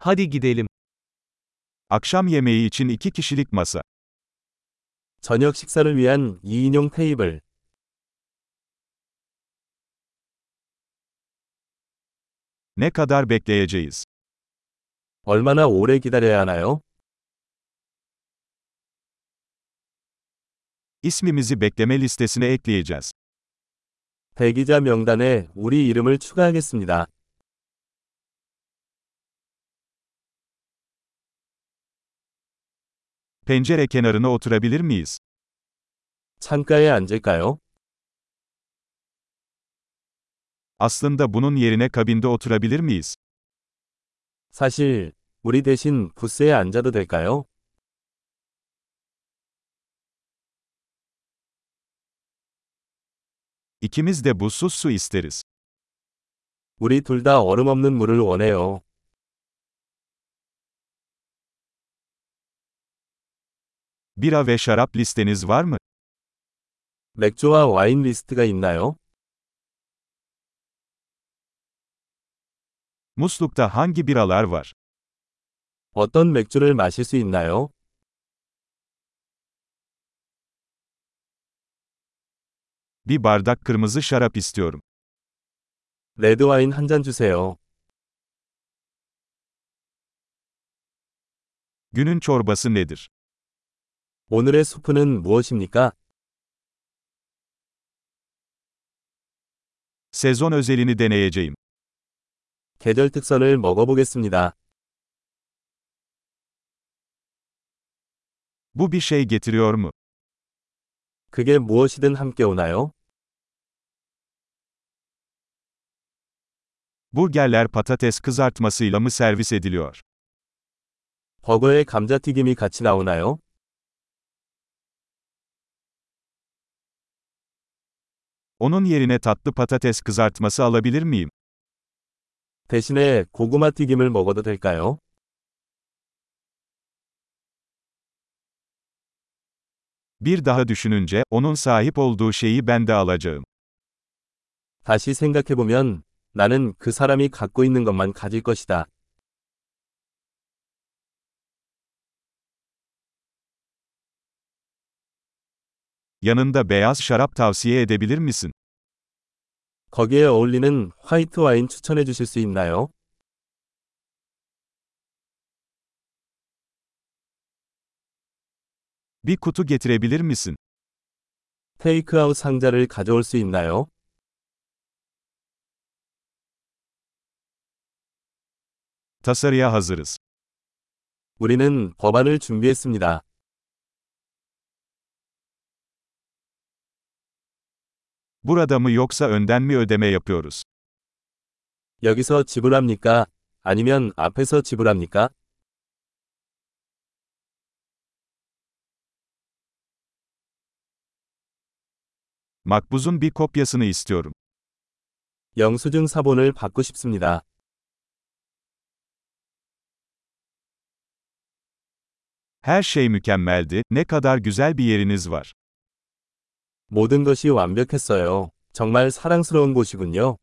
Hadi gidelim. Akşam yemeği için iki kişilik masa. 저녁 식사를 위한 2인용 테이블. Ne kadar bekleyeceğiz? 얼마나 오래 기다려야 하나요? İsmimizi bekleme listesine ekleyeceğiz. 대기자 명단에 우리 이름을 추가하겠습니다. Pencere kenarına oturabilir miyiz? 창가에 앉을까요? Aslında bunun yerine kabinde oturabilir miyiz? 사실, 우리 대신 부스에 앉아도 될까요? İkimiz de buzsuz su isteriz. 우리 둘 다 얼음 없는 물을 원해요. Bira ve şarap listeniz var mı? 맥주와 와인 리스트가 있나요? Muslukta hangi biralar var? 어떤 맥주를 마실 수 있나요? Bir bardak kırmızı şarap istiyorum. 레드 와인 한 잔 주세요. Günün çorbası nedir? 오늘의 수프는 무엇입니까? Sezon özelini deneyeceğim. 계절 특선을 먹어보겠습니다. Bu bir şey getiriyor mu? 그게 무엇이든 함께 오나요? Burgerler patates kızartmasıyla mı servis ediliyor? 버거에 감자튀김이 같이 나오나요? Onun yerine tatlı patates kızartması alabilir miyim? 대신에 고구마 튀김을 먹어도 될까요? Bir daha düşününce, onun sahip olduğu şeyi ben de alacağım. 다시 생각해보면 나는 그 사람이 갖고 있는 것만 가질 것이다. Yanında beyaz şarap tavsiye edebilir misin? 거기에 어울리는 화이트 와인 추천해 주실 수 있나요? Bir kutu getirebilir misin? 테이크아웃 상자를 가져올 수 있나요? Tasarıya hazırız. 우리는 법안을 준비했습니다. Burada mı yoksa önden mi ödeme yapıyoruz? 여기서 지불합니까? 아니면 앞에서 지불합니까? Makbuzun bir kopyasını istiyorum. 영수증 사본을 받고 싶습니다. Her şey mükemmeldi, ne kadar güzel bir yeriniz var. 모든 것이 완벽했어요. 정말 사랑스러운 곳이군요.